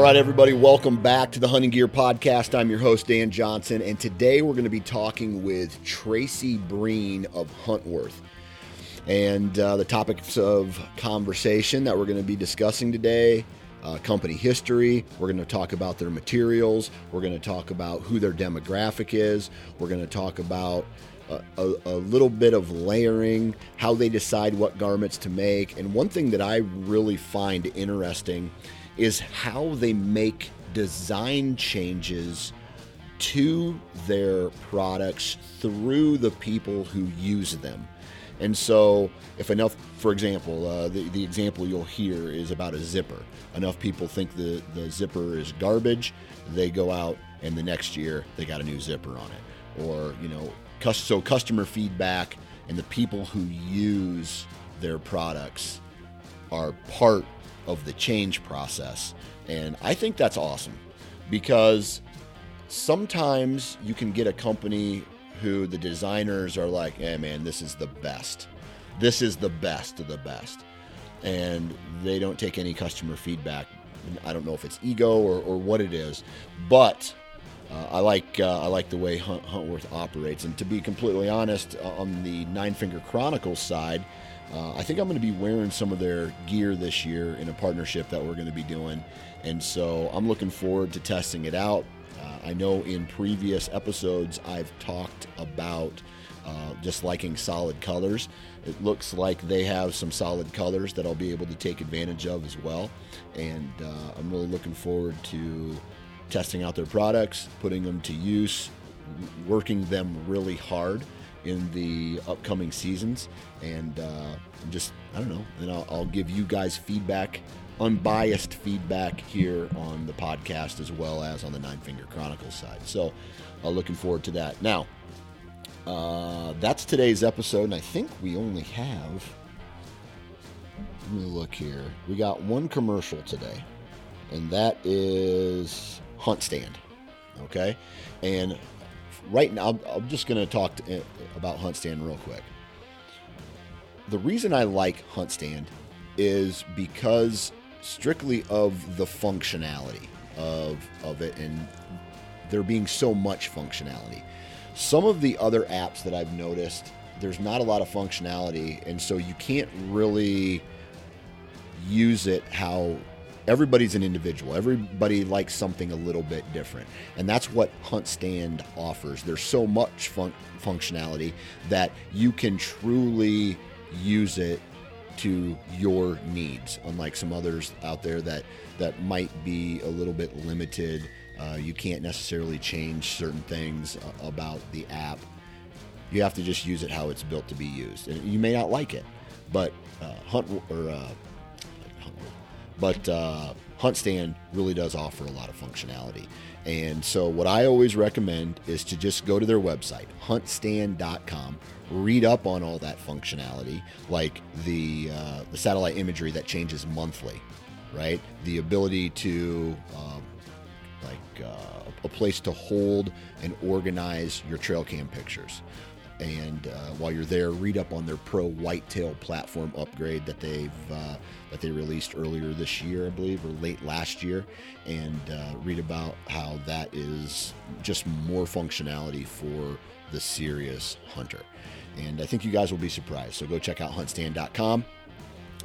All right, everybody, welcome back to the Hunting Gear Podcast. I'm your host, Dan Johnson, and today we're going to be talking with Tracy Breen of Huntworth. And uh, the topics of conversation that we're going to be discussing today uh, company history. We're going to talk about their materials. We're going to talk about who their demographic is. We're going to talk about a, a, a, little bit of layering, how they decide what garments to make. And one thing that I really find interesting is how they make design changes to their products through the people who use them. And so, if enough, for example, uh, the, the example you'll hear is about a zipper. Enough people think the, the zipper is garbage, they go out and the next year they got a new zipper on it. Or, you know, so customer feedback and the people who use their products are part of the change process. And I think that's awesome because sometimes you can get a company who the designers are like, hey man, this is the best. This is the best of the best. And they don't take any customer feedback. I don't know if it's ego or, or what it is, but uh, I like uh, I like the way Hunt, Huntworth operates. And to be completely honest, on the Nine Finger Chronicles side, uh, I think I'm going to be wearing some of their gear this year in a partnership that we're going to be doing. And so I'm looking forward to testing it out. Uh, I know in previous episodes I've talked about uh, just liking solid colors. It looks like they have some solid colors that I'll be able to take advantage of as well. And uh, I'm really looking forward to testing out their products, putting them to use, working them really hard in the upcoming seasons. And uh, just, I don't know, and I'll, I'll give you guys feedback, unbiased feedback here on the podcast as well as on the Nine Finger Chronicles side. So, uh, looking forward to that. Now, uh, that's today's episode, and I think we only have. Let me look here. We got one commercial today, and that is HuntStand. Okay, and right now, I'm just going to talk about HuntStand real quick. The reason I like HuntStand is because strictly of the functionality of of it and there being so much functionality. Some of the other apps that I've noticed, there's not a lot of functionality, and so you can't really use it how everybody's an individual. Everybody likes something a little bit different. And that's what HuntStand offers. There's so much fun- functionality that you can truly use it to your needs, unlike some others out there that, that might be a little bit limited. Uh, you can't necessarily change certain things uh, about the app. You have to just use it how it's built to be used. And you may not like it, but uh, Hunt or uh, but uh, HuntStand really does offer a lot of functionality. And so, what I always recommend is to just go to their website, huntstand.com, read up on all that functionality, like the, uh, the satellite imagery that changes monthly, right? The ability to, uh, like, a place to hold and organize your trail cam pictures. And uh, while you're there, read up on their Pro Whitetail platform upgrade that they've uh, that they released earlier this year, I believe, or late last year, and uh, read about how that is just more functionality for the serious hunter. And I think you guys will be surprised. So go check out huntstand.com.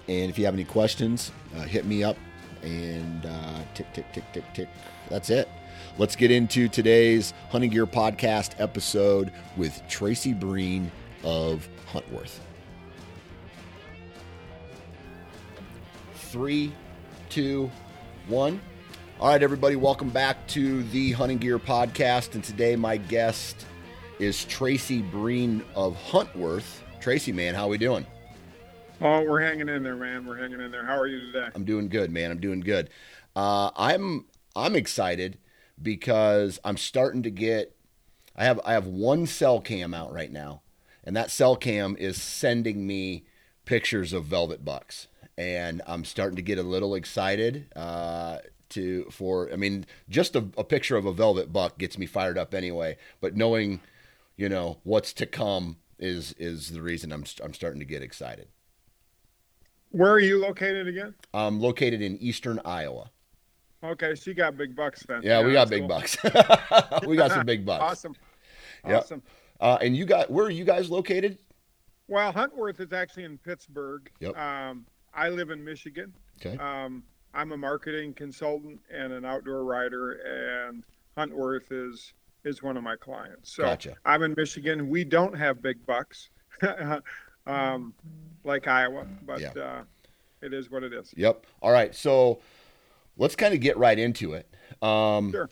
And if you have any questions, uh, hit me up. And uh, tick, tick, tick, tick, tick. That's it. Let's get into today's Hunting Gear Podcast episode with Tracy Breen of Huntworth. Three, two, one. All right, everybody, welcome back to the Hunting Gear Podcast. And today, my guest is Tracy Breen of Huntworth. Tracy, man, how are we doing? Oh, we're hanging in there, man. We're hanging in there. How are you today? I'm doing good, man. I'm doing good. Uh, I'm I'm excited because I'm starting to get. I have I have one cell cam out right now, and that cell cam is sending me pictures of velvet bucks, and I'm starting to get a little excited. Uh, to for I mean, just a, a picture of a velvet buck gets me fired up anyway. But knowing, you know, what's to come is is the reason I'm I'm starting to get excited. Where are you located again? I'm located in eastern Iowa. Okay, so you got big bucks then. Yeah, we got big cool. bucks. we got some big bucks. awesome. Yep. Awesome. Uh, and you got where are you guys located? Well, Huntworth is actually in Pittsburgh. Yep. Um, I live in Michigan. Okay. Um, I'm a marketing consultant and an outdoor writer, and Huntworth is is one of my clients. So gotcha. I'm in Michigan. We don't have big bucks um, like Iowa, but yeah. uh, it is what it is. Yep. All right. So let's kind of get right into it. Um, sure.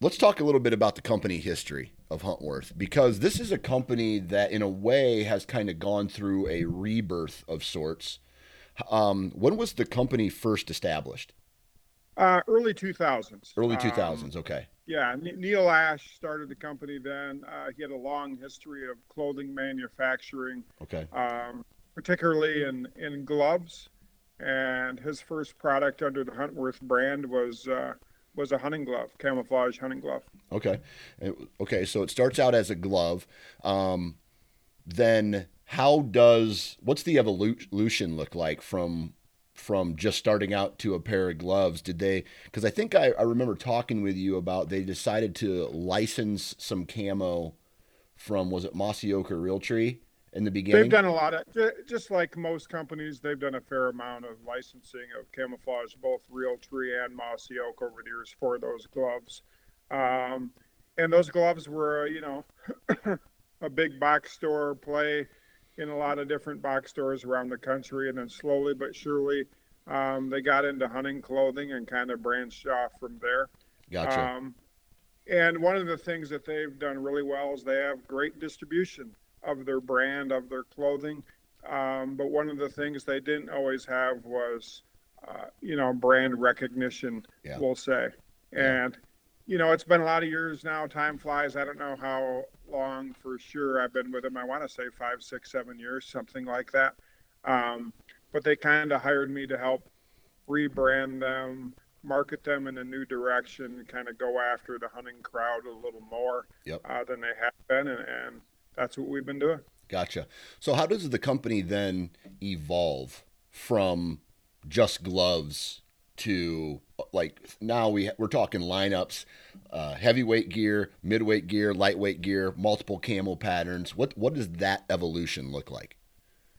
Let's talk a little bit about the company history of Huntworth because this is a company that, in a way, has kind of gone through a rebirth of sorts. Um, when was the company first established? Uh, early 2000s. Early 2000s, um, okay. Yeah, Neil Ash started the company then. Uh, he had a long history of clothing manufacturing. Okay. Um, particularly in, in gloves. And his first product under the Huntworth brand was uh, was a hunting glove, camouflage hunting glove. Okay, okay. So it starts out as a glove. Um, then how does what's the evolution look like from from just starting out to a pair of gloves? Did they? Because I think I, I remember talking with you about they decided to license some camo from was it Mossy Oak or Realtree in the beginning? They've done a lot of just like most companies. They've done a fair amount of licensing of camouflage, both Realtree and Mossy Oak over the years for those gloves. Um, and those gloves were, you know, a big box store play in a lot of different box stores around the country, and then slowly but surely um, they got into hunting clothing and kind of branched off from there. Gotcha. Um, and one of the things that they've done really well is they have great distribution of their brand, of their clothing. Um, but one of the things they didn't always have was, uh, you know, brand recognition, yeah. we'll say. And, you know, it's been a lot of years now. Time flies. I don't know how long for sure I've been with them. I want to say five, six, seven years, something like that. Um, but they kind of hired me to help rebrand them, market them in a new direction, kind of go after the hunting crowd a little more yep. uh, than they have been. And, and that's what we've been doing. Gotcha. So how does the company then evolve from just gloves to like now we we're talking lineups, uh, heavyweight gear, midweight gear, lightweight gear, multiple camo patterns. What what does that evolution look like?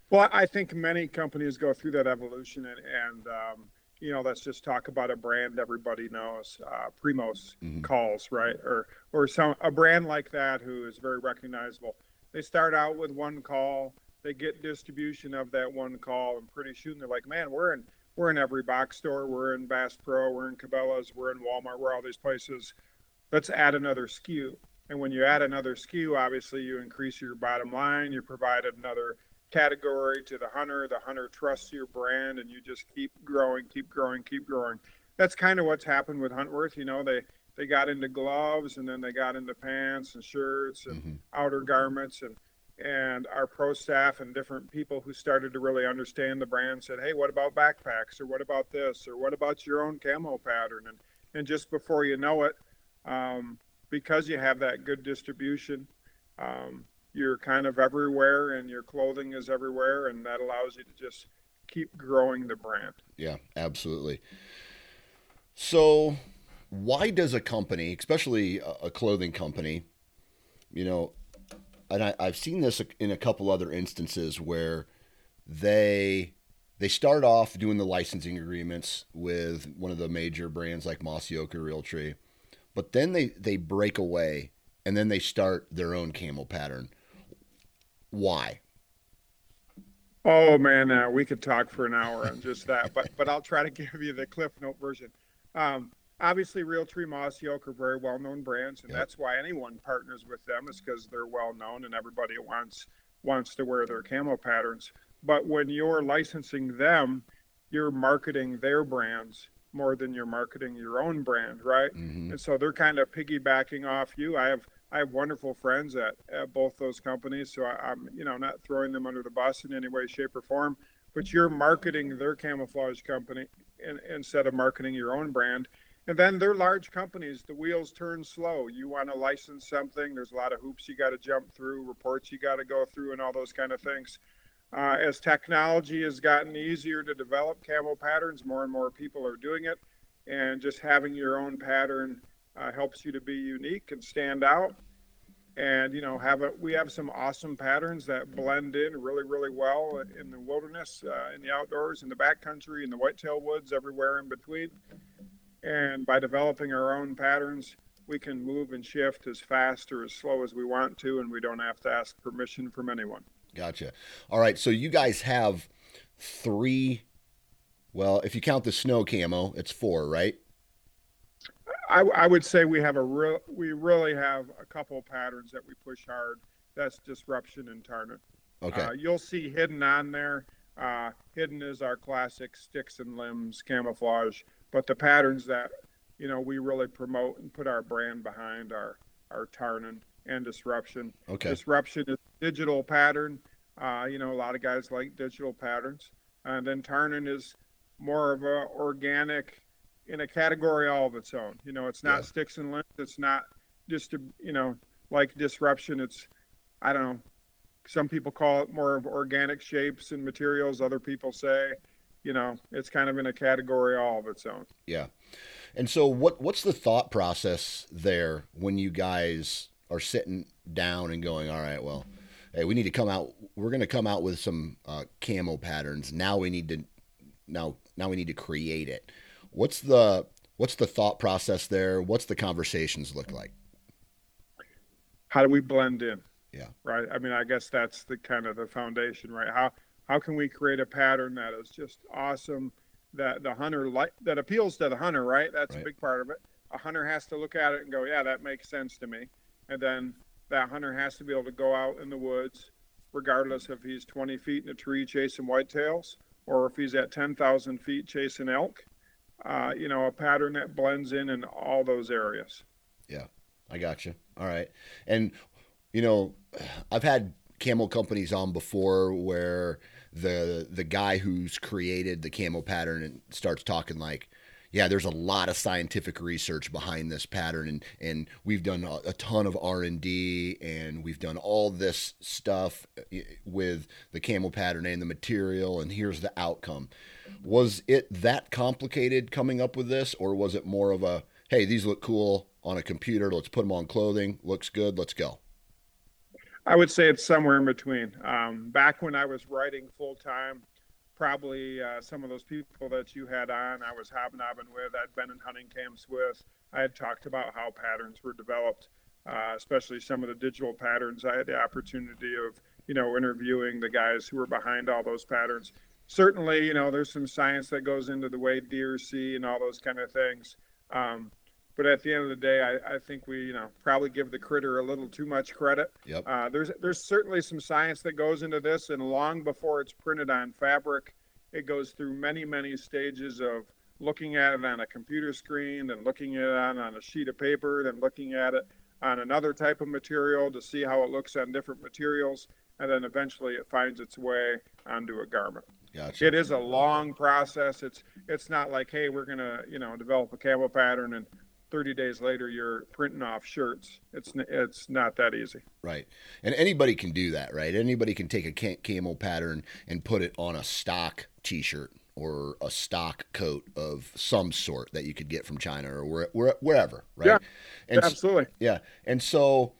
Well, I think many companies go through that evolution, and, and um, you know, let's just talk about a brand everybody knows, uh, Primos mm-hmm. calls, right? Or or some a brand like that who is very recognizable. They start out with one call, they get distribution of that one call, and pretty soon they're like, man, we're in we're in every box store, we're in Bass Pro, we're in Cabela's, we're in Walmart, we're all these places. Let's add another SKU. And when you add another SKU, obviously you increase your bottom line, you provide another category to the hunter. The hunter trusts your brand, and you just keep growing, keep growing, keep growing. That's kind of what's happened with Huntworth. You know, they they got into gloves, and then they got into pants and shirts and mm-hmm. outer garments, and and our pro staff and different people who started to really understand the brand said, "Hey, what about backpacks? Or what about this? Or what about your own camo pattern?" And and just before you know it, um, because you have that good distribution, um, you're kind of everywhere and your clothing is everywhere and that allows you to just keep growing the brand. Yeah absolutely. So why does a company especially a clothing company you know and I, i've seen this in a couple other instances where they they start off doing the licensing agreements with one of the major brands like Mossy Oak or Realtree, but then they they break away and then they start their own camo pattern why? Oh man, uh, we could talk for an hour on just that, but but I'll try to give you the cliff note version. Um, obviously Realtree Mossy Oak are very well known brands, and yep. that's why anyone partners with them is because they're well known and everybody wants wants to wear their camo patterns. But when you're licensing them, you're marketing their brands more than you're marketing your own brand, right? Mm-hmm. And so they're kind of piggybacking off you. I have I have wonderful friends at, at both those companies, so I, am you know not throwing them under the bus in any way, shape, or form. But you're marketing their camouflage company in, instead of marketing your own brand. And then they're large companies. The wheels turn slow. You want to license something. There's a lot of hoops you got to jump through, reports you got to go through, and all those kind of things. Uh, as technology has gotten easier to develop camo patterns, more and more people are doing it. And just having your own pattern uh, helps you to be unique and stand out. And you know, have a we have some awesome patterns that blend in really, really well in the wilderness, uh, in the outdoors, in the backcountry, in the whitetail woods, everywhere in between. And by developing our own patterns, we can move and shift as fast or as slow as we want to, and we don't have to ask permission from anyone. Gotcha. All right. So you guys have three. Well, if you count the snow camo, it's four, right? I, I would say we have a real. We really have a couple patterns that we push hard. That's disruption and Tarnen. Okay. Uh, you'll see hidden on there. Uh, hidden is our classic sticks and limbs camouflage, but the patterns that you know we really promote and put our brand behind are are Tarnen and disruption. Okay. Disruption is digital pattern. Uh, you know, a lot of guys like digital patterns. And then Tarnen is more of a organic in a category all of its own. You know, it's not yeah. sticks and limbs. It's not just a, you know, like disruption. It's, I don't know. Some people call it more of organic shapes and materials. Other people say, you know, it's kind of in a category all of its own. Yeah. And so what what's the thought process there when you guys are sitting down and going, all right, well, hey, we need to come out. We're going to come out with some uh, camo patterns. Now we need to now now we need to create it. What's the what's the thought process there? What's the conversations look like? How do we blend in? Yeah. Right. I mean, I guess that's the kind of the foundation, right? How how can we create a pattern that is just awesome that the hunter like that appeals to the hunter, right? That's right. a big part of it. A hunter has to look at it and go, yeah, that makes sense to me and then that hunter has to be able to go out in the woods, regardless if he's 20 feet in a tree chasing whitetails or if he's at 10,000 feet chasing elk. Uh, you know, a pattern that blends in in all those areas. Yeah, I got you. All right, and you know, I've had camo companies on before where the the guy who's created the camo pattern and starts talking like yeah, there's a lot of scientific research behind this pattern, and and we've done a, a ton of R and we've done all this stuff uh, with the camo pattern and the material, and here's the outcome. Was it that complicated coming up with this, or was it more of a hey, these look cool on a computer, let's put them on clothing, looks good, let's go? I would say it's somewhere in between. Um, back when I was writing full time, probably uh, some of those people that you had on, I was hobnobbing with, I'd been in hunting camps with. I had talked about how patterns were developed, uh, especially some of the digital patterns. I had the opportunity of, you know, interviewing the guys who were behind all those patterns. Certainly, you know, there's some science that goes into the way deer see and all those kind of things. Um, but at the end of the day, I, I, think we, you know, probably give the critter a little too much credit. Yep. Uh, there's there's certainly some science that goes into this, and long before it's printed on fabric, it goes through many many stages of looking at it on a computer screen, then looking at it on, on a sheet of paper, then looking at it on another type of material to see how it looks on different materials, and then eventually it finds its way onto a garment. Gotcha. It is a long process. It's it's not like hey we're gonna you know develop a camo pattern and 30 days later you're printing off shirts. It's it's not that easy. Right. And anybody can do that right? Anybody can take a camo pattern and put it on a stock t-shirt or a stock coat of some sort that you could get from china or where, where, wherever right? Yeah and absolutely. So, yeah. And so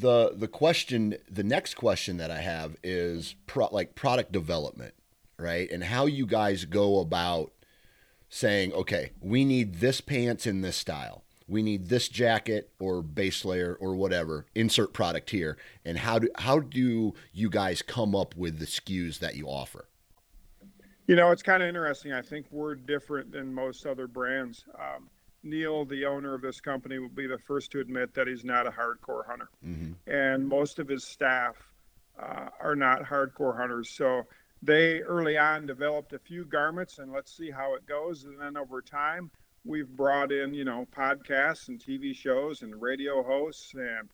the the question the next question that i have is pro, like product development right and how you guys go about saying, okay, we need this pants in this style. We need this jacket or base layer or whatever. Insert product here. And how do how do you guys come up with the SKUs that you offer? You know, it's kind of interesting. I think we're different than most other brands. Um, Neil, the owner of this company, will be the first to admit that he's not a hardcore hunter, mm-hmm. and most of his staff uh, are not hardcore hunters. So they early on developed a few garments, and let's see how it goes. And then over time, we've brought in, you know, podcasts and TV shows and radio hosts and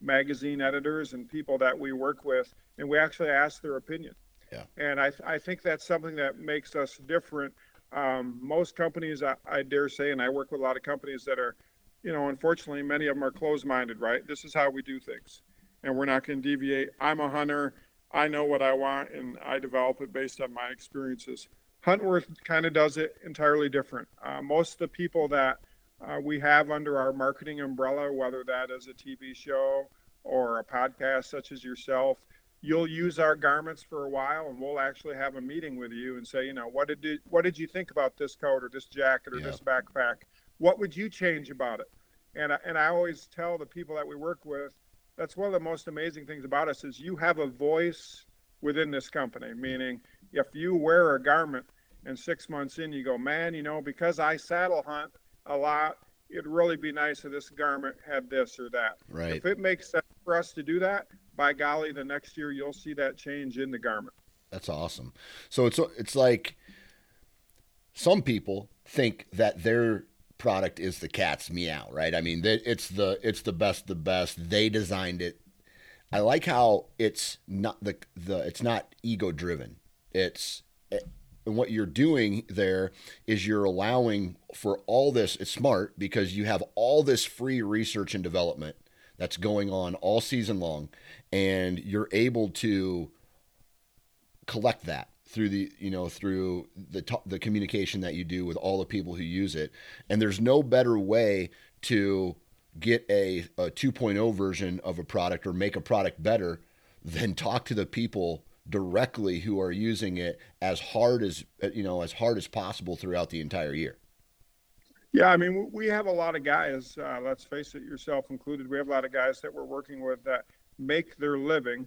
magazine editors and people that we work with, and we actually ask their opinion. Yeah. And I, I think that's something that makes us different. Um, most companies, I, I dare say, and I work with a lot of companies that are, you know, unfortunately, many of them are closed minded, right? This is how we do things. And we're not going to deviate. I'm a hunter. I know what I want, and I develop it based on my experiences. Huntworth kind of does it entirely different. Uh, most of the people that uh, we have under our marketing umbrella, whether that is a TV show or a podcast such as yourself, you'll use our garments for a while and we'll actually have a meeting with you and say you know what did you, what did you think about this coat or this jacket or yeah. this backpack? What would you change about it? And I, and I always tell the people that we work with that's one of the most amazing things about us is you have a voice within this company meaning if you wear a garment and six months in you go man you know because i saddle hunt a lot it'd really be nice if this garment had this or that. Right. If it makes sense for us to do that by golly, the next year you'll see that change in the garment. That's awesome. So it's it's like some people think that their product is the cat's meow, right? I mean, it's the it's the best, the best. They designed it. I like how it's not the the it's not ego driven. It's it, and what you're doing there is you're allowing for all this. It's smart because you have all this free research and development that's going on all season long, and you're able to collect that through the you know through the the communication that you do with all the people who use it. And there's no better way to get a, a 2.0 version of a product or make a product better than talk to the people directly who are using it as hard as you know as hard as possible throughout the entire year yeah, I mean, we have a lot of guys. Uh, let's face it, yourself included. We have a lot of guys that we're working with that make their living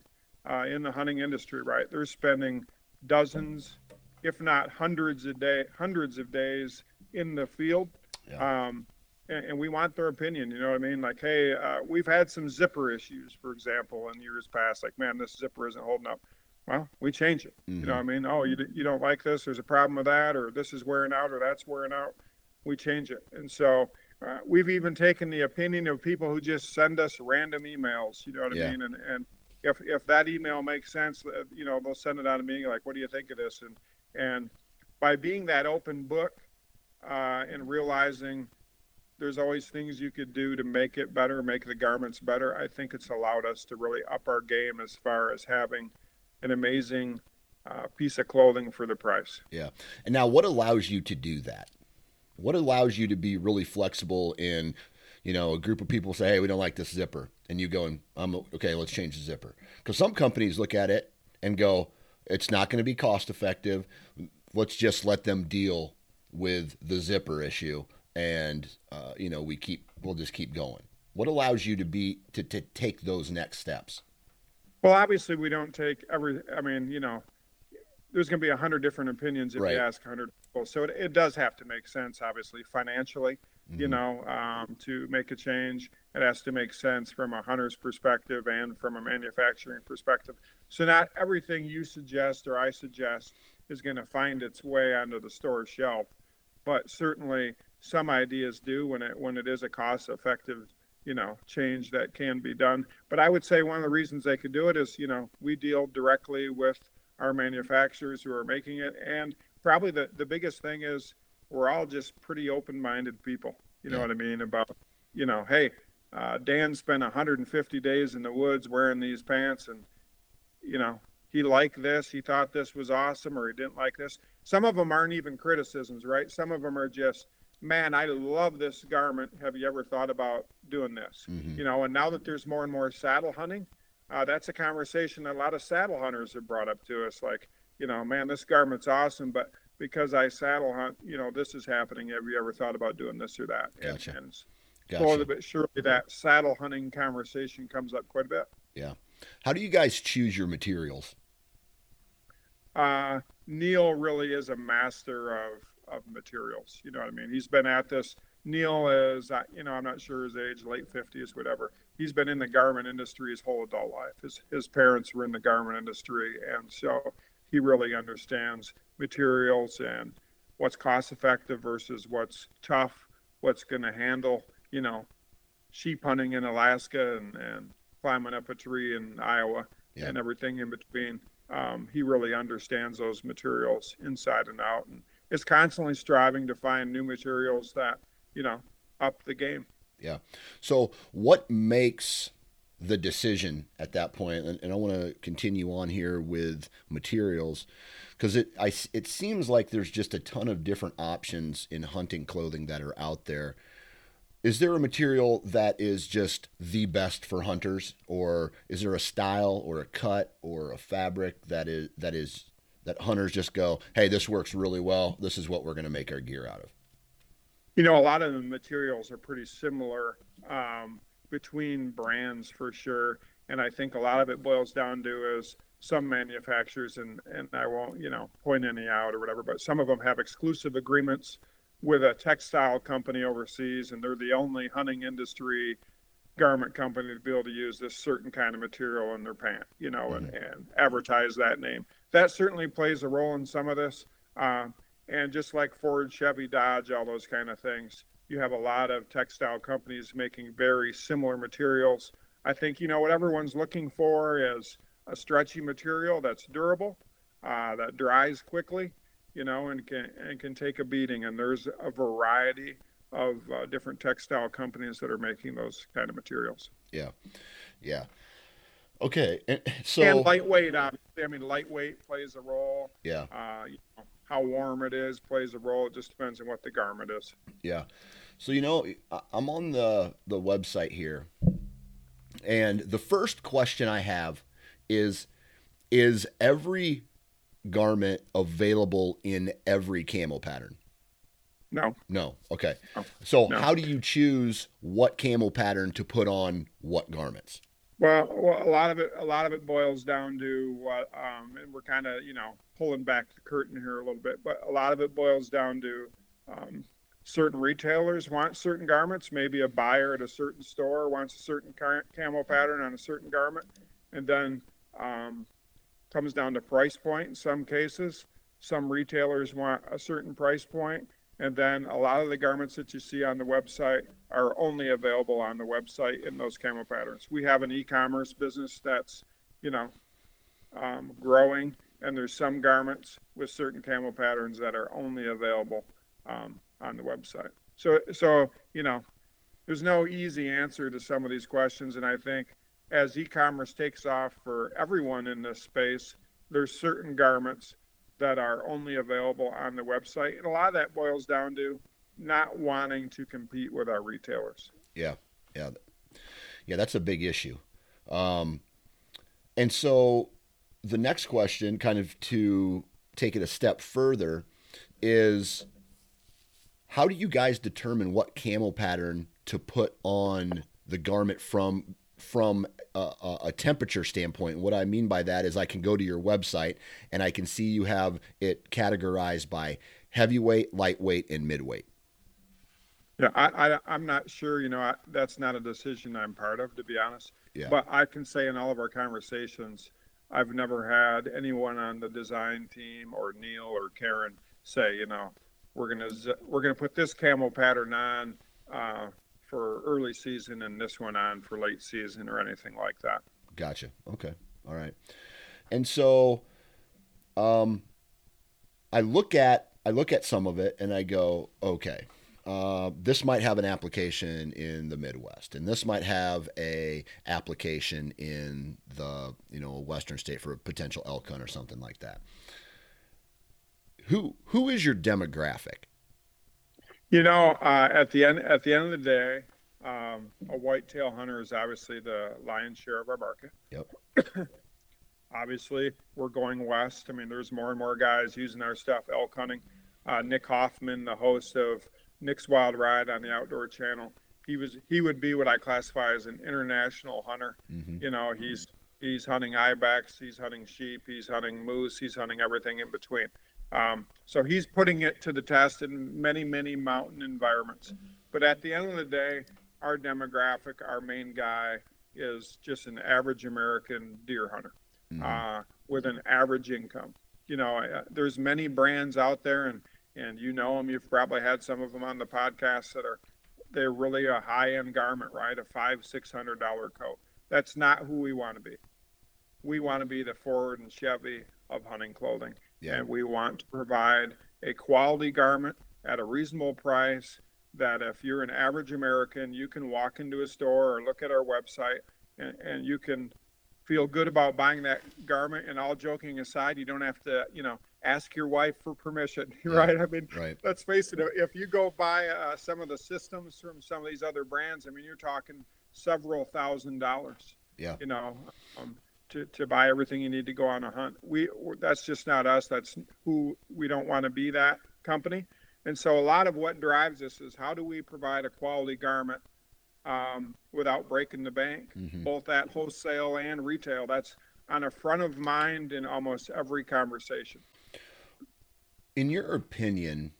uh, in the hunting industry. Right, they're spending dozens, if not hundreds of day, hundreds of days in the field. Yeah. Um, and, and, we want their opinion. You know what I mean? Like, hey, uh, we've had some zipper issues, for example, in years past. Like, man, this zipper isn't holding up. Well, we change it. Mm-hmm. You know mm-hmm. what I mean? Oh, you you don't like this? There's a problem with that, or this is wearing out, or that's wearing out we change it. And so uh, we've even taken the opinion of people who just send us random emails. You know what yeah. I mean? And and if if that email makes sense, uh, you know they'll send it out to me like, what do you think of this? And and by being that open book uh, and realizing there's always things you could do to make it better, make the garments better. I think it's allowed us to really up our game as far as having an amazing uh, piece of clothing for the price. Yeah. And now, what allows you to do that? What allows you to be really flexible in, you know, a group of people say, hey, we don't like this zipper. And you go, and I'm okay, let's change the zipper. Because some companies look at it and go, it's not going to be cost effective. Let's just let them deal with the zipper issue. And, uh, you know, we keep, we'll just keep going. What allows you to be, to, to take those next steps? Well, obviously, we don't take every. I mean, you know, there's going to be a hundred different opinions if right. you ask a hundred people. So it, it does have to make sense, obviously, financially. Mm-hmm. You know, um, to make a change, it has to make sense from a hunter's perspective and from a manufacturing perspective. So not everything you suggest or I suggest is going to find its way onto the store shelf, but certainly some ideas do when it when it is a cost-effective you know change that can be done but i would say one of the reasons they could do it is you know we deal directly with our manufacturers who are making it. And probably the, the biggest thing is we're all just pretty open minded people. You know yeah. what I mean? About, you know, hey, uh, Dan spent 150 days in the woods wearing these pants and, you know, he liked this, he thought this was awesome, or he didn't like this. Some of them aren't even criticisms, right? Some of them are just, man, I love this garment. Have you ever thought about doing this? Mm-hmm. You know, and now that there's more and more saddle hunting, uh, that's a conversation that a lot of saddle hunters have brought up to us. Like, you know, man, this garment's awesome, but because I saddle hunt, you know, this is happening. Have you ever thought about doing this or that? Gotcha. And, and gotcha. slowly but surely, that saddle hunting conversation comes up quite a bit. Yeah. How do you guys choose your materials? uh, Neil really is a master of of materials. You know what I mean? He's been at this. Neil is, uh, you know, I'm not sure his age, late 50s, whatever. He's been in the garment industry his whole adult life. His his parents were in the garment industry, and so he really understands materials and what's cost effective versus what's tough, what's going to handle, you know, sheep hunting in Alaska and, and climbing up a tree in Iowa yeah. and everything in between. Um, he really understands those materials inside and out and is constantly striving to find new materials that, you know, up the game. Yeah. So what makes the decision at that point and, and I want to continue on here with materials because it I, it seems like there's just a ton of different options in hunting clothing that are out there. Is there a material that is just the best for hunters or is there a style or a cut or a fabric that is that is that hunters just go hey this works really well. This is what we're going to make our gear out of you know a lot of the materials are pretty similar um, between brands for sure and i think a lot of it boils down to is some manufacturers and and i won't you know point any out or whatever but some of them have exclusive agreements with a textile company overseas, and they're the only hunting industry garment company to be able to use this certain kind of material in their pant, you know, mm-hmm. and, and advertise that name. That certainly plays a role in some of this. Uh, and just like Ford, Chevy, Dodge, all those kind of things, you have a lot of textile companies making very similar materials. I think, you know, what everyone's looking for is a stretchy material that's durable, uh, that dries quickly, you know, and can and can take a beating. And there's a variety of uh, different textile companies that are making those kind of materials. Yeah, yeah. Okay, and so and lightweight. Obviously, I mean, lightweight plays a role. Yeah. Uh, you know, how warm it is plays a role. It just depends on what the garment is. Yeah. So you know, I'm on the the website here, and the first question I have is, is every garment available in every camo pattern? No. No. Okay. No. So no. how do you choose what camo pattern to put on what garments? Well, well, a lot of it, a lot of it boils down to what, um, and we're kind of, you know, pulling back the curtain here a little bit, but a lot of it boils down to um, certain retailers want certain garments. Maybe a buyer at a certain store wants a certain camo pattern on a certain garment, and then um, comes down to price point in some cases. Some retailers want a certain price point, and then a lot of the garments that you see on the website are only available on the website in those camo patterns. We have an e-commerce business that's, you know, um, growing, and there's some garments with certain camo patterns that are only available um, on the website. So, so you know, there's no easy answer to some of these questions, and I think as e-commerce takes off for everyone in this space, there's certain garments that are only available on the website. And a lot of that boils down to not wanting to compete with our retailers. Yeah. Yeah. Yeah, that's a big issue. Um, and so the next question, kind of to take it a step further, is how do you guys determine what camo pattern to put on the garment from from a, a, temperature standpoint. What I mean by that is I can go to your website and I can see you have it categorized by heavyweight, lightweight, and midweight. Yeah, I, I am not sure. You know, I, that's not a decision I'm part of, to be honest. Yeah. But I can say in all of our conversations, I've never had anyone on the design team or Neil or Karen say, you know, we're gonna we're gonna put this camo pattern on. Uh, for early season and this one on for late season or anything like that. Gotcha. Okay. All right. And so, um, I look at I look at some of it and I go, okay, uh, this might have an application in the Midwest, and this might have a application in the you know Western state for a potential elk hunt or something like that. Who who is your demographic? You know, uh, at the end at the end of the day, um, a whitetail hunter is obviously the lion's share of our market. Yep. obviously, we're going west. I mean, there's more and more guys using our stuff elk hunting. Uh, Nick Hoffman, the host of Nick's Wild Ride on the Outdoor Channel, he was he would be what I classify as an international hunter. Mm-hmm. You know, he's He's hunting ibex, he's hunting sheep, he's hunting moose, he's hunting everything in between. Um, so he's putting it to the test in many, many mountain environments. But at the end of the day, our demographic, our main guy, is just an average American deer hunter mm-hmm. uh, with an average income. You know, uh, there's many brands out there, and and you know them. You've probably had some of them on the podcast that are they're really a high end garment, right? A five six hundred dollar coat. That's not who we want to be. We want to be the Ford and Chevy of hunting clothing, yeah. and we want to provide a quality garment at a reasonable price that if you're an average American, you can walk into a store or look at our website and, and you can feel good about buying that garment. And all joking aside, you don't have to, you know, ask your wife for permission, yeah, right? I mean, right. let's face it, if you go buy uh, some of the systems from some of these other brands, I mean, you're talking several thousand dollars. Yeah. You know, um, to, to buy everything you need to go on a hunt. We that's just not us. That's who we don't want to be that company. And so a lot of what drives us is how do we provide a quality garment um, without breaking the bank, mm-hmm. both at wholesale and retail. That's on a front of mind in almost every conversation. In your opinion,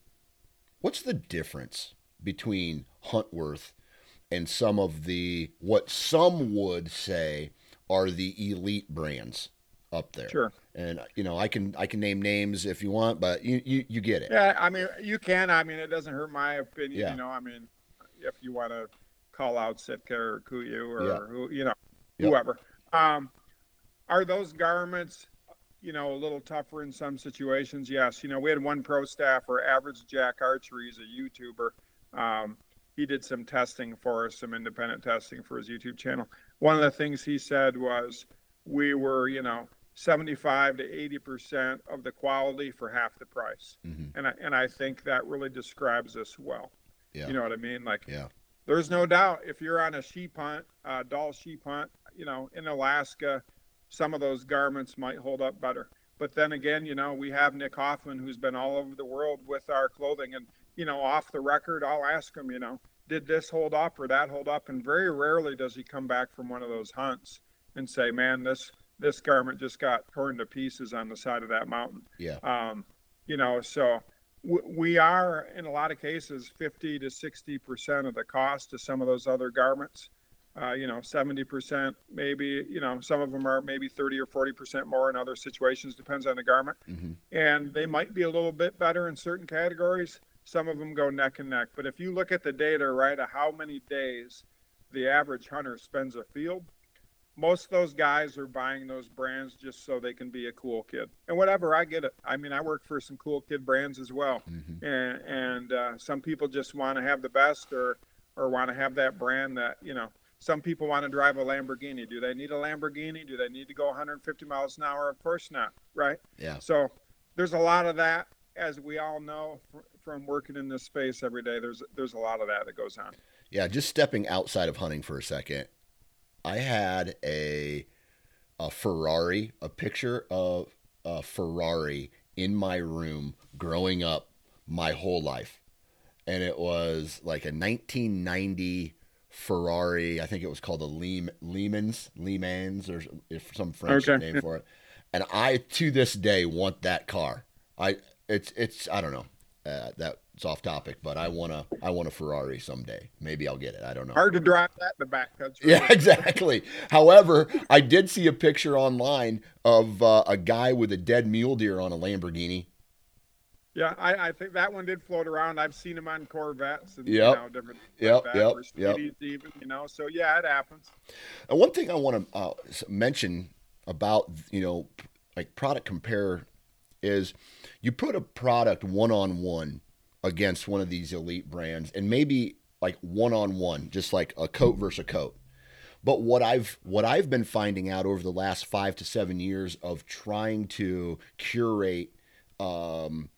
what's the difference between Huntworth and some of the what some would say are the elite brands up there? Sure and you know I can I can name names if you want, but you you, you get it. Yeah, I mean you can. I mean it doesn't hurt my opinion. Yeah. You know, I mean if you want to call out Sitka or Kuiu or yeah. who you know whoever. Um, are those garments you know a little tougher in some situations? Yes. You know we had one pro staffer, average Jack Archery, he's a YouTuber. Um, he did some testing for us, some independent testing for his YouTube channel. One of the things he said was we were, you know, 75 to 80 percent of the quality for half the price. Mm-hmm. and I, and I think that really describes us well. Yeah. you know what I mean? Like yeah. there's no doubt if you're on a sheep hunt uh, Dall sheep hunt you know in Alaska some of those garments might hold up better. But then again you know we have Nick Hoffman who's been all over the world with our clothing and you know off the record I'll ask him you know did this hold up or that hold up and very rarely does he come back from one of those hunts and say man this this garment just got torn to pieces on the side of that mountain. Yeah. Um, you know, so w- we are in a lot of cases 50 to 60 percent of the cost of some of those other garments. Uh, you know, 70 percent, maybe. You know, some of them are maybe 30 or 40 percent more in other situations. Depends on the garment, mm-hmm. and they might be a little bit better in certain categories. Some of them go neck and neck. But if you look at the data, right, of how many days the average hunter spends a field, most of those guys are buying those brands just so they can be a cool kid. And whatever i get it. I mean i work for some cool kid brands as well. Mm-hmm. and and uh, some people just want to have the best or or want to have that brand that you know some people want to drive a lamborghini. Do they need a lamborghini? Do they need to go 150 miles an hour? Of course not right? Yeah. So there's a lot of that as we all know from working in this space every day there's there's a lot of that that goes on yeah just stepping outside of hunting for a second I had a a Ferrari, a picture of a Ferrari in my room growing up my whole life. And it was like a 1990 Ferrari. I think it was called a Le- Lemans, Lemans, or if some French okay. name for it. And I, to this day, want that car. I, it's, it's, I don't know. Uh, that it's off topic, but I want to I want a Ferrari someday. Maybe I'll get it. I don't know. Hard to drive that in the back country. Yeah, exactly. However, I did see a picture online of uh, a guy with a dead mule deer on a Lamborghini. Yeah, I, I, think that one did float around. I've seen him on Corvettes and yep. you know, different yep, like yep, yep. even, you know. So yeah, it happens. And one thing I want to uh, mention about you know like product compare is you put a product one on one against one of these elite brands and maybe like one on one, just like a coat versus a coat. But what I've what I've been finding out over the last five to seven years of trying to curate um,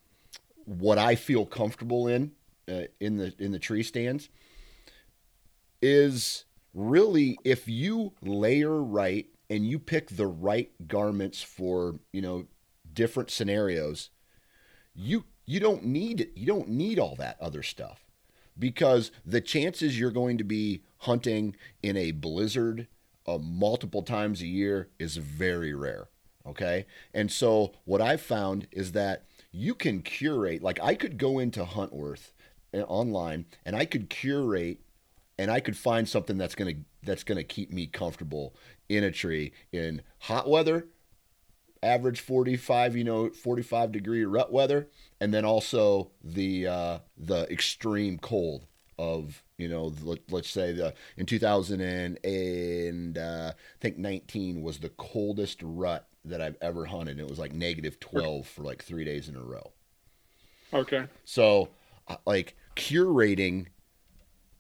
what I feel comfortable in uh, in the in the tree stands is really if you layer right and you pick the right garments for you know different scenarios, you you don't need it. You don't need all that other stuff because the chances you're going to be hunting in a blizzard uh, multiple times a year is very rare. Okay. And so what I've found is that you can curate, like I could go into Huntworth uh, online and I could curate and I could find something that's going to that's going to keep me comfortable in a tree in hot weather, average 45, you know, 45 degree rut weather, and then also the uh, the extreme cold of you know let, us say the in 2000 and, and uh, I think 19 was the coldest rut that I've ever hunted. It was like negative 12 for like three days in a row. Okay. So uh, like curating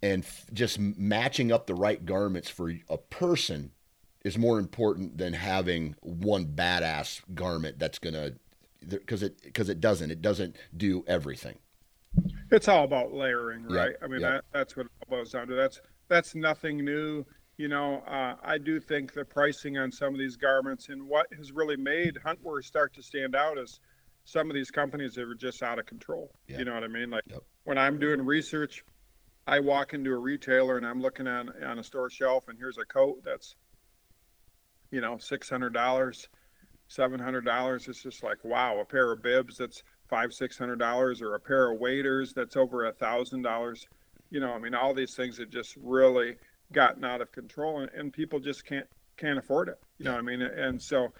and f- just matching up the right garments for a person is more important than having one badass garment that's gonna because it because it doesn't it doesn't do everything it's all about layering right yep. i mean yep. that, that's what it boils down to that's that's nothing new you know uh, i do think the pricing on some of these garments and what has really made huntworth start to stand out is some of these companies that are just out of control yep. you know what i mean like when i'm doing research I walk into a retailer and I'm looking on on a store shelf and here's a coat that's you know six hundred dollars, seven hundred dollars. It's just like wow, a pair of bibs that's five six hundred dollars, or a pair of waders that's over a thousand dollars. You know, I mean, all these things have just really gotten out of control, and, and people just can't can't afford it. You know, I mean, and so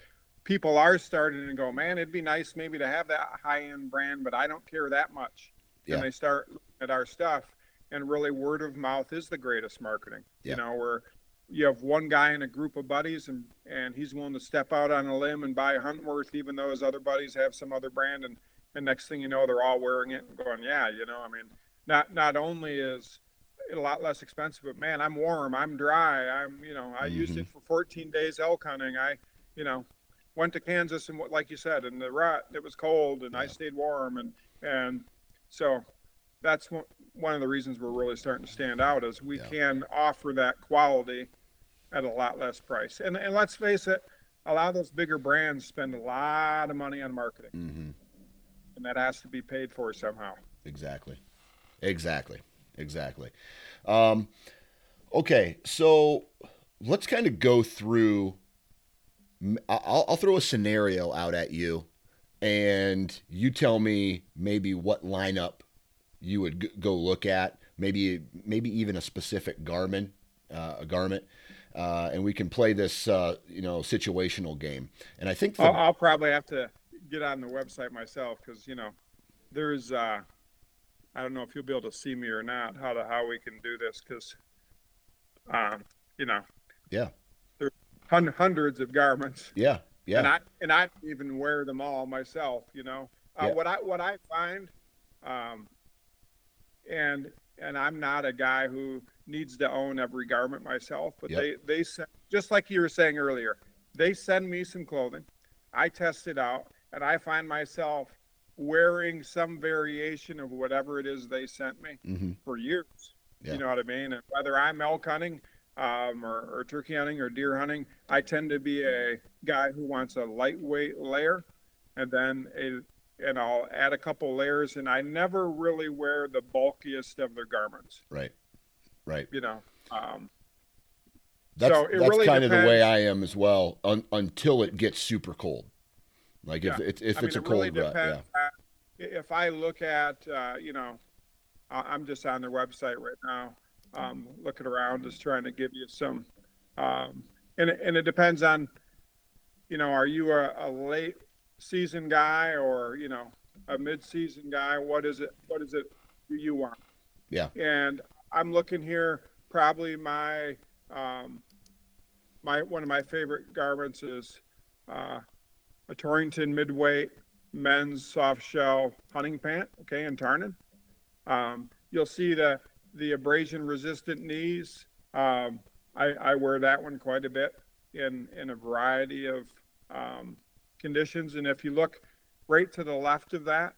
people are starting to go, man, it'd be nice maybe to have that high end brand, but I don't care that much. Yeah. And they start at our stuff and really word of mouth is the greatest marketing. Yeah. You know, where you have one guy in a group of buddies and and he's willing to step out on a limb and buy Huntworth even though his other buddies have some other brand and and next thing you know they're all wearing it and going, yeah, you know, I mean, not not only is it a lot less expensive, but man, I'm warm, I'm dry, I'm you know, I mm-hmm. used it for 14 days elk hunting. I, you know, went to Kansas and what like you said, in the rut, it was cold and yeah. I stayed warm and and so that's one, one of the reasons we're really starting to stand out is we yeah. can offer that quality at a lot less price. And and let's face it, a lot of those bigger brands spend a lot of money on marketing, mm-hmm. and that has to be paid for somehow. Exactly, exactly, exactly. Um, okay, so let's kind of go through. I'll, I'll throw a scenario out at you, and you tell me maybe what lineup you would g- go look at, maybe maybe even a specific garment, uh, a garment, uh, and we can play this uh, you know situational game. And I think the... I'll, I'll, probably have to get on the website myself because you know there's uh, I don't know if you'll be able to see me or not how to how we can do this because um, you know. Yeah. There's hun- hundreds of garments. Yeah yeah. And I and I even wear them all myself you know. Uh, yeah. what I what I find um, and and I'm not a guy who needs to own every garment myself, but yep. they they send, just like you were saying earlier, they send me some clothing, I test it out, and I find myself wearing some variation of whatever it is they sent me mm-hmm. for years. Yeah. You know what I mean? And whether I'm elk hunting um, or, or turkey hunting or deer hunting, I tend to be a guy who wants a lightweight layer and then a and I'll add a couple layers, and I never really wear the bulkiest of their garments. Right, right. You know, um, that's so that's really kind depends. of the way I am as well, un, until it gets super cold. Like if yeah. if, it's mean, a cold really rut, yeah. If I look at, uh, you know, I'm just on their website right now, um, looking around, just trying to give you some, um, and and it depends on, you know, are you a, a late season guy or you know a mid-season guy what is it what is it do you want yeah and i'm looking here probably my um my one of my favorite garments is uh, a torrington midweight men's soft shell hunting pant okay in Tarnen um, you'll see the the abrasion resistant knees um, I, I wear that one quite a bit in in a variety of um, conditions. And if you look right to the left of that,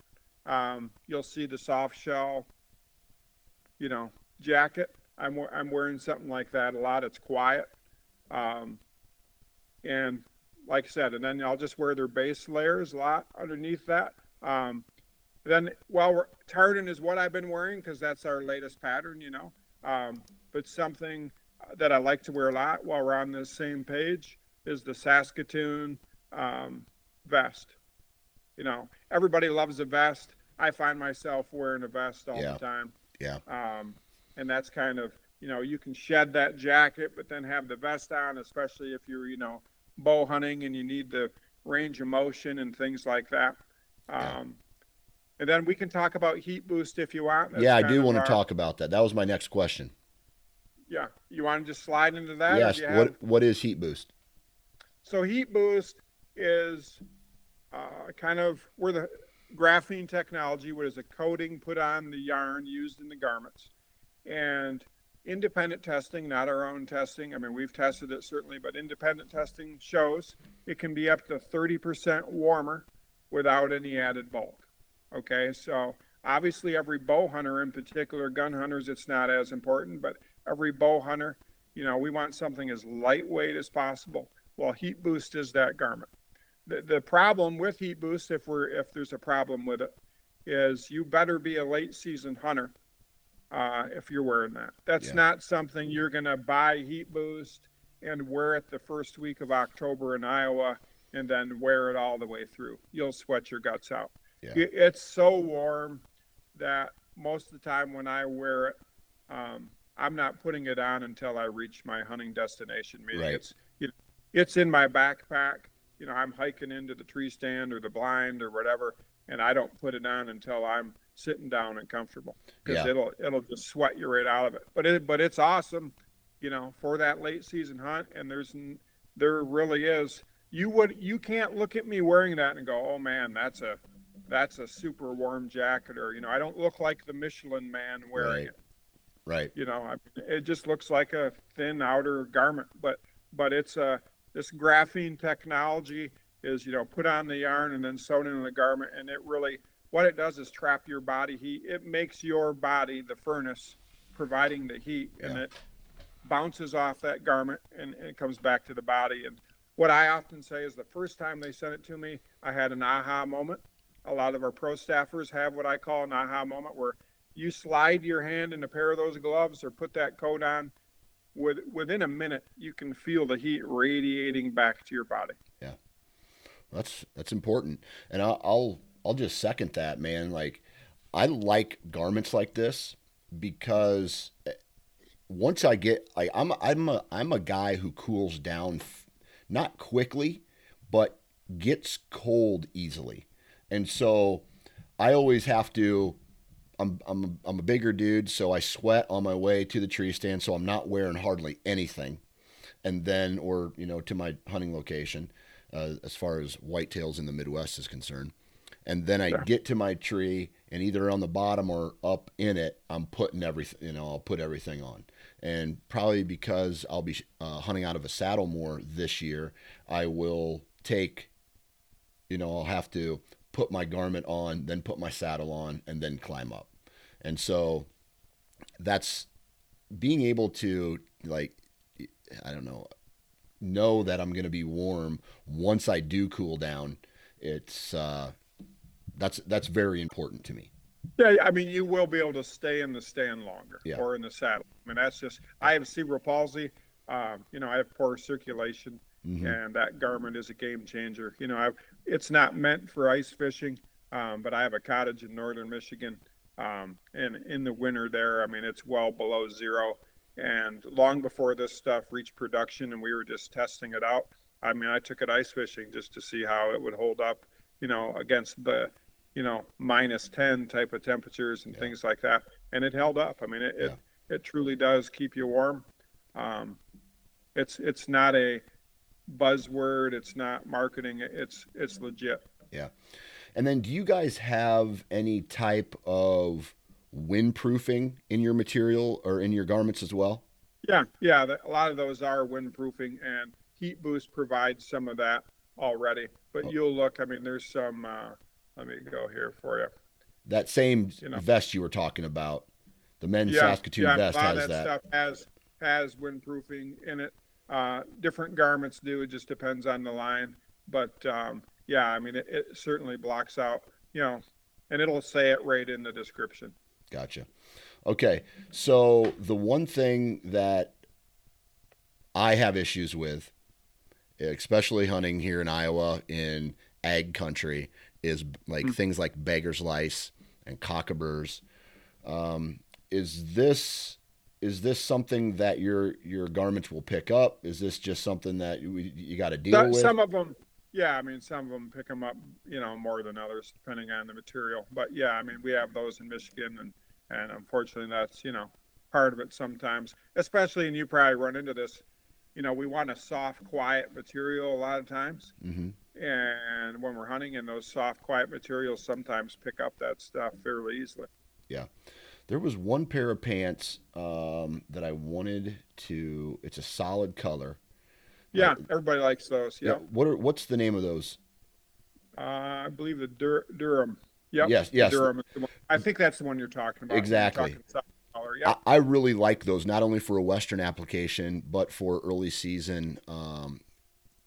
um, you'll see the soft shell, you know, jacket. I'm, I'm wearing something like that a lot. It's quiet. Um, and like I said, and then I'll just wear their base layers a lot underneath that. Um, then, well, Tarnen is what I've been wearing because that's our latest pattern, you know. Um, but something that I like to wear a lot while we're on this same page is the Saskatoon um, vest. You know, everybody loves a vest. I find myself wearing a vest all Yeah. the time. Yeah. Um, and that's kind of, you know, you can shed that jacket, but then have the vest on, especially if you're, you know, bow hunting and you need the range of motion and things like that. Um, and then we can talk about heat boost if you want. That's yeah, I do want to talk about that. That was my next question. Yeah, you want to just slide into that? yes. have- What what is heat boost? So heat boost is uh, kind of where the graphene technology, what is a coating put on the yarn used in the garments, and independent testing, not our own testing. I mean, we've tested it certainly, but independent testing shows it can be up to 30% warmer without any added bulk. Okay, so obviously every bow hunter, in particular gun hunters, it's not as important, but every bow hunter, you know, we want something as lightweight as possible. Well, heat boost is that garment. The, the problem with heat boost, if we're if there's a problem with it, is you better be a late season hunter uh, if you're wearing that. That's Yeah. not something you're gonna buy heat boost and wear it the first week of October in Iowa and then wear it all the way through. You'll sweat your guts out. Yeah. It's so warm that most of the time when I wear it, um, I'm not putting it on until I reach my hunting destination. Meaning Right. it's you know, it's in my backpack. You know, I'm hiking into the tree stand or the blind or whatever, and I don't put it on until I'm sitting down and comfortable because Yeah. it'll it'll just sweat you right out of it. But it but it's awesome, you know, for that late season hunt. And there's there really is. You would you can't look at me wearing that and go, oh man, that's a that's a super warm jacket, or you know, I don't look like the Michelin man wearing Right. it Right. you know I, it just looks like a thin outer garment but but it's a this graphene technology is you know put on the yarn and then sewn into the garment and it really what it does is trap your body heat. It makes your body the furnace providing the heat and it bounces off that garment and, and it comes back to the body. And what i often say is the first time they sent it to me i had an aha moment. A lot of our pro staffers have what i call an aha moment where you slide your hand in a pair of those gloves or put that coat on. With within a minute you can feel the heat radiating back to your body. Yeah, That's that's important, and I'll, I'll I'll just second that, man. Like, I like garments like this because eh, once I get like I'm I'm a I'm a guy who cools down, f- not quickly, but gets cold easily, and so I always have to. I'm I'm I'm a bigger dude, so I sweat on my way to the tree stand, so I'm not wearing hardly anything, and then or you know to my hunting location uh, as far as whitetails in the Midwest is concerned. And then I Sure. get to my tree, and either on the bottom or up in it, I'm putting everything. You know, I'll put everything on. And probably because I'll be uh, hunting out of a saddle more this year, I will take. You know, I'll have to put my garment on, then put my saddle on, and then climb up. And so, that's being able to like, I don't know, know that I'm going to be warm once I do cool down. It's uh, that's that's very important to me. yeah i mean you will be able to stay in the stand longer Yeah. or in the saddle i mean that's just i have cerebral palsy um, you know i have poor circulation Mhm. and that garment is a game changer you know I've, it's not meant for ice fishing um, but i have a cottage in northern michigan um, and in the winter there i mean it's well below zero and long before this stuff reached production and we were just testing it out i mean i took it ice fishing just to see how it would hold up you know against the you know minus 10 type of temperatures and Yeah. things like that. And it held up. I mean it, it, it truly does keep you warm. Um, it's it's not a buzzword. It's not marketing. It's it's legit. Yeah. And then, do you guys have any type of windproofing in your material or in your garments as well? yeah. Yeah. The, a lot of those are windproofing and heat boost provides some of that already. But Oh. you'll look i mean there's some uh, let me go here for you That same You know. vest you were talking about, the men's Saskatoon yeah, vest a lot has of that. stuff has has windproofing in it. Uh, different garments do. It just depends on the line. But um, yeah, I mean, it, it certainly blocks out, you know, and it'll say it right in the description. Gotcha. Okay, so the one thing that I have issues with, especially hunting here in Iowa in ag country, is like mm. things like beggar's lice and cockleburs. Um, is this is this something that your your garments will pick up? Is this just something that you, you got to deal some, with? Some of them, yeah. I mean, some of them pick them up, you know, more than others, depending on the material. But yeah, I mean, we have those in Michigan, and and unfortunately, that's you know part of it sometimes. Especially, and you probably run into this. You know, we want a soft, quiet material a lot of times. Mm-hmm. And when we're hunting, and those soft, quiet materials sometimes pick up that stuff fairly easily. Yeah. There was one pair of pants um, that I wanted to. It's a solid color. Yeah, uh, everybody likes those. Yeah. yeah. What are what's the name of those? Uh, I believe the Dur- Durham. Yep. Yes. Yes. Durham. I think that's the one you're talking about. Exactly. Color. Yep. I, I, really like those, not only for a Western application, but for early season, um,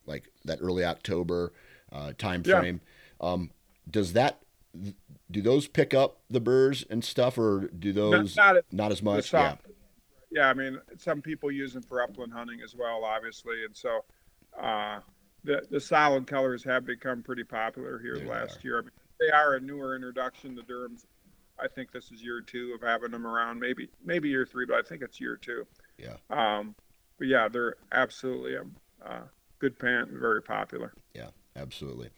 like that early October uh, time frame. Yeah. Um, does that do those pick up the burrs and stuff, or do those not, not, not as much? Yeah. Yeah, I mean, some people use them for upland hunting as well, obviously, and so uh, the the solid colors have become pretty popular here they last are. year. I mean, they are a newer introduction. The Durham's, I think this is year two of having them around. Maybe maybe year three, but I think it's year two. Yeah. Um, but yeah, they're absolutely a, a good pant and very popular. Yeah absolutely.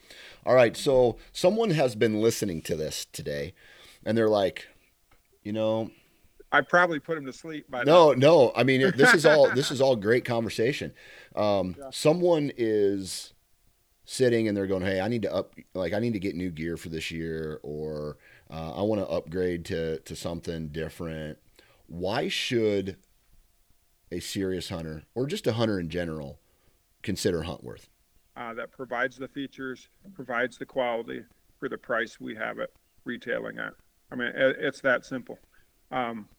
All right, so someone has been listening to this today, and they're like, you know, I probably put him to sleep by no, now. no. I mean, this is all this is all great conversation. Um, yeah. Someone is sitting and they're going, "Hey, I need to up, like, I need to get new gear for this year, or uh, I want to upgrade to to something different." Why should a serious hunter, or just a hunter in general, consider Huntworth? Uh, that provides the features, provides the quality for the price we have it retailing at. I mean, it's that simple. Um,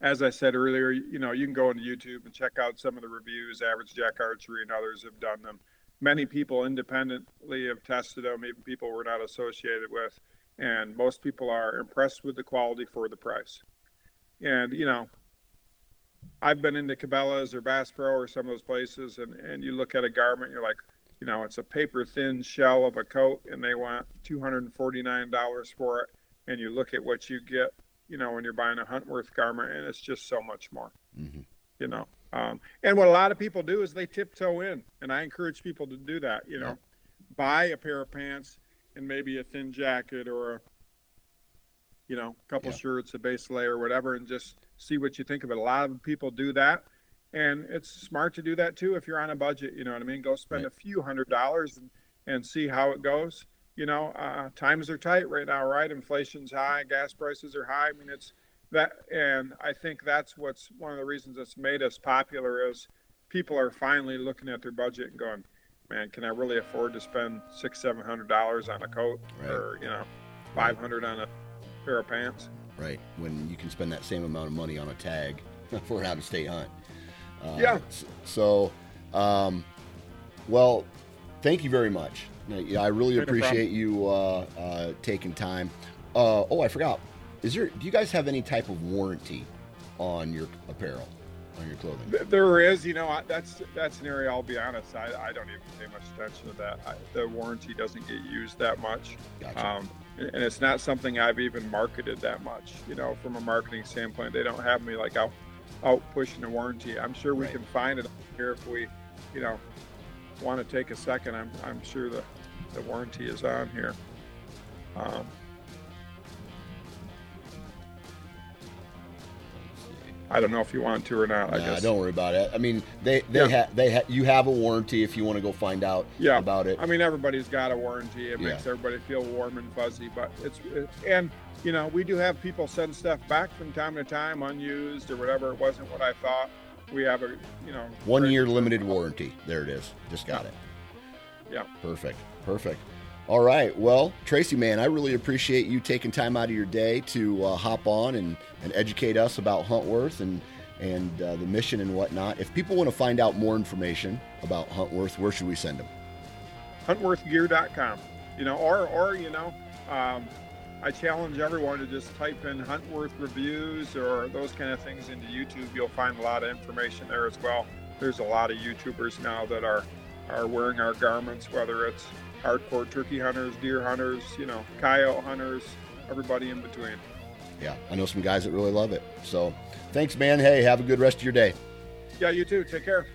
as I said earlier, you know, you can go into YouTube and check out some of the reviews. Average Jack Archery and others have done them. Many people independently have tested them, even people we're not associated with, and most people are impressed with the quality for the price. And you know, I've been into Cabela's or Bass Pro or some of those places, and and you look at a garment, you're like, you know, it's a paper thin shell of a coat and they want $249 for it. And you look at what you get, you know, when you're buying a Huntworth garment and it's just so much more, mm-hmm. you know. Um, and what a lot of people do is they tiptoe in. And I encourage people to do that, you know, yeah. buy a pair of pants and maybe a thin jacket or a, you know, a couple yeah. shirts, a base layer, whatever, and just see what you think of it. A lot of people do that and it's smart to do that too if you're on a budget you know what i mean? Go spend right. a few hundred dollars and, and see how it goes. You know uh, times are tight right now right? Inflation's high gas prices are high. I mean it's that and i think that's what's one of the reasons that's made us popular is people are finally looking at their budget and going man can i really afford to spend six seven hundred dollars on a coat right. or you know 500 on a pair of pants? Right. When you can spend that same amount of money on a tag for an out of state hunt uh, yeah. So, um, well, thank you very much. Yeah, I really appreciate you uh, uh, taking time. Uh, oh, I forgot. Is there? Do you guys have any type of warranty on your apparel, on your clothing? There is. You know, that's that's an area. I'll be honest. I, I don't even pay much attention to that. I, the warranty doesn't get used that much. Gotcha. Um, and it's not something I've even marketed that much. You know, from a marketing standpoint, they don't have me like out out pushing the warranty. I'm sure we right. can find it here if we, you know, want to take a second. I'm, I'm sure the, the warranty is on here. Um, I don't know if you want to or not. I guess. Don't worry about it. I mean, they they yeah. have they ha- you have a warranty if you want to go find out yeah. about it. I mean, everybody's got a warranty. It yeah. makes everybody feel warm and fuzzy, but it's it, and you know we do have people send stuff back from time to time unused or whatever. It wasn't what I thought. We have a you know one year limited warranty. There it is. Just got it. Yeah. Perfect. Perfect. All right. Well, Tracy, man, I really appreciate you taking time out of your day to uh, hop on and, and educate us about Huntworth and and uh, the mission and whatnot. If people want to find out more information about Huntworth, where should we send them? HuntworthGear.com. You know, or or you know, um, I challenge everyone to just type in Huntworth reviews or those kind of things into YouTube. You'll find a lot of information there as well there's a lot of YouTubers now that are are wearing our garments, whether it's hardcore turkey hunters, deer hunters, you know, coyote hunters, everybody in between. Yeah, I know some guys that really love it. So, thanks, man. Hey, have a good rest of your day. Yeah, you too. Take care.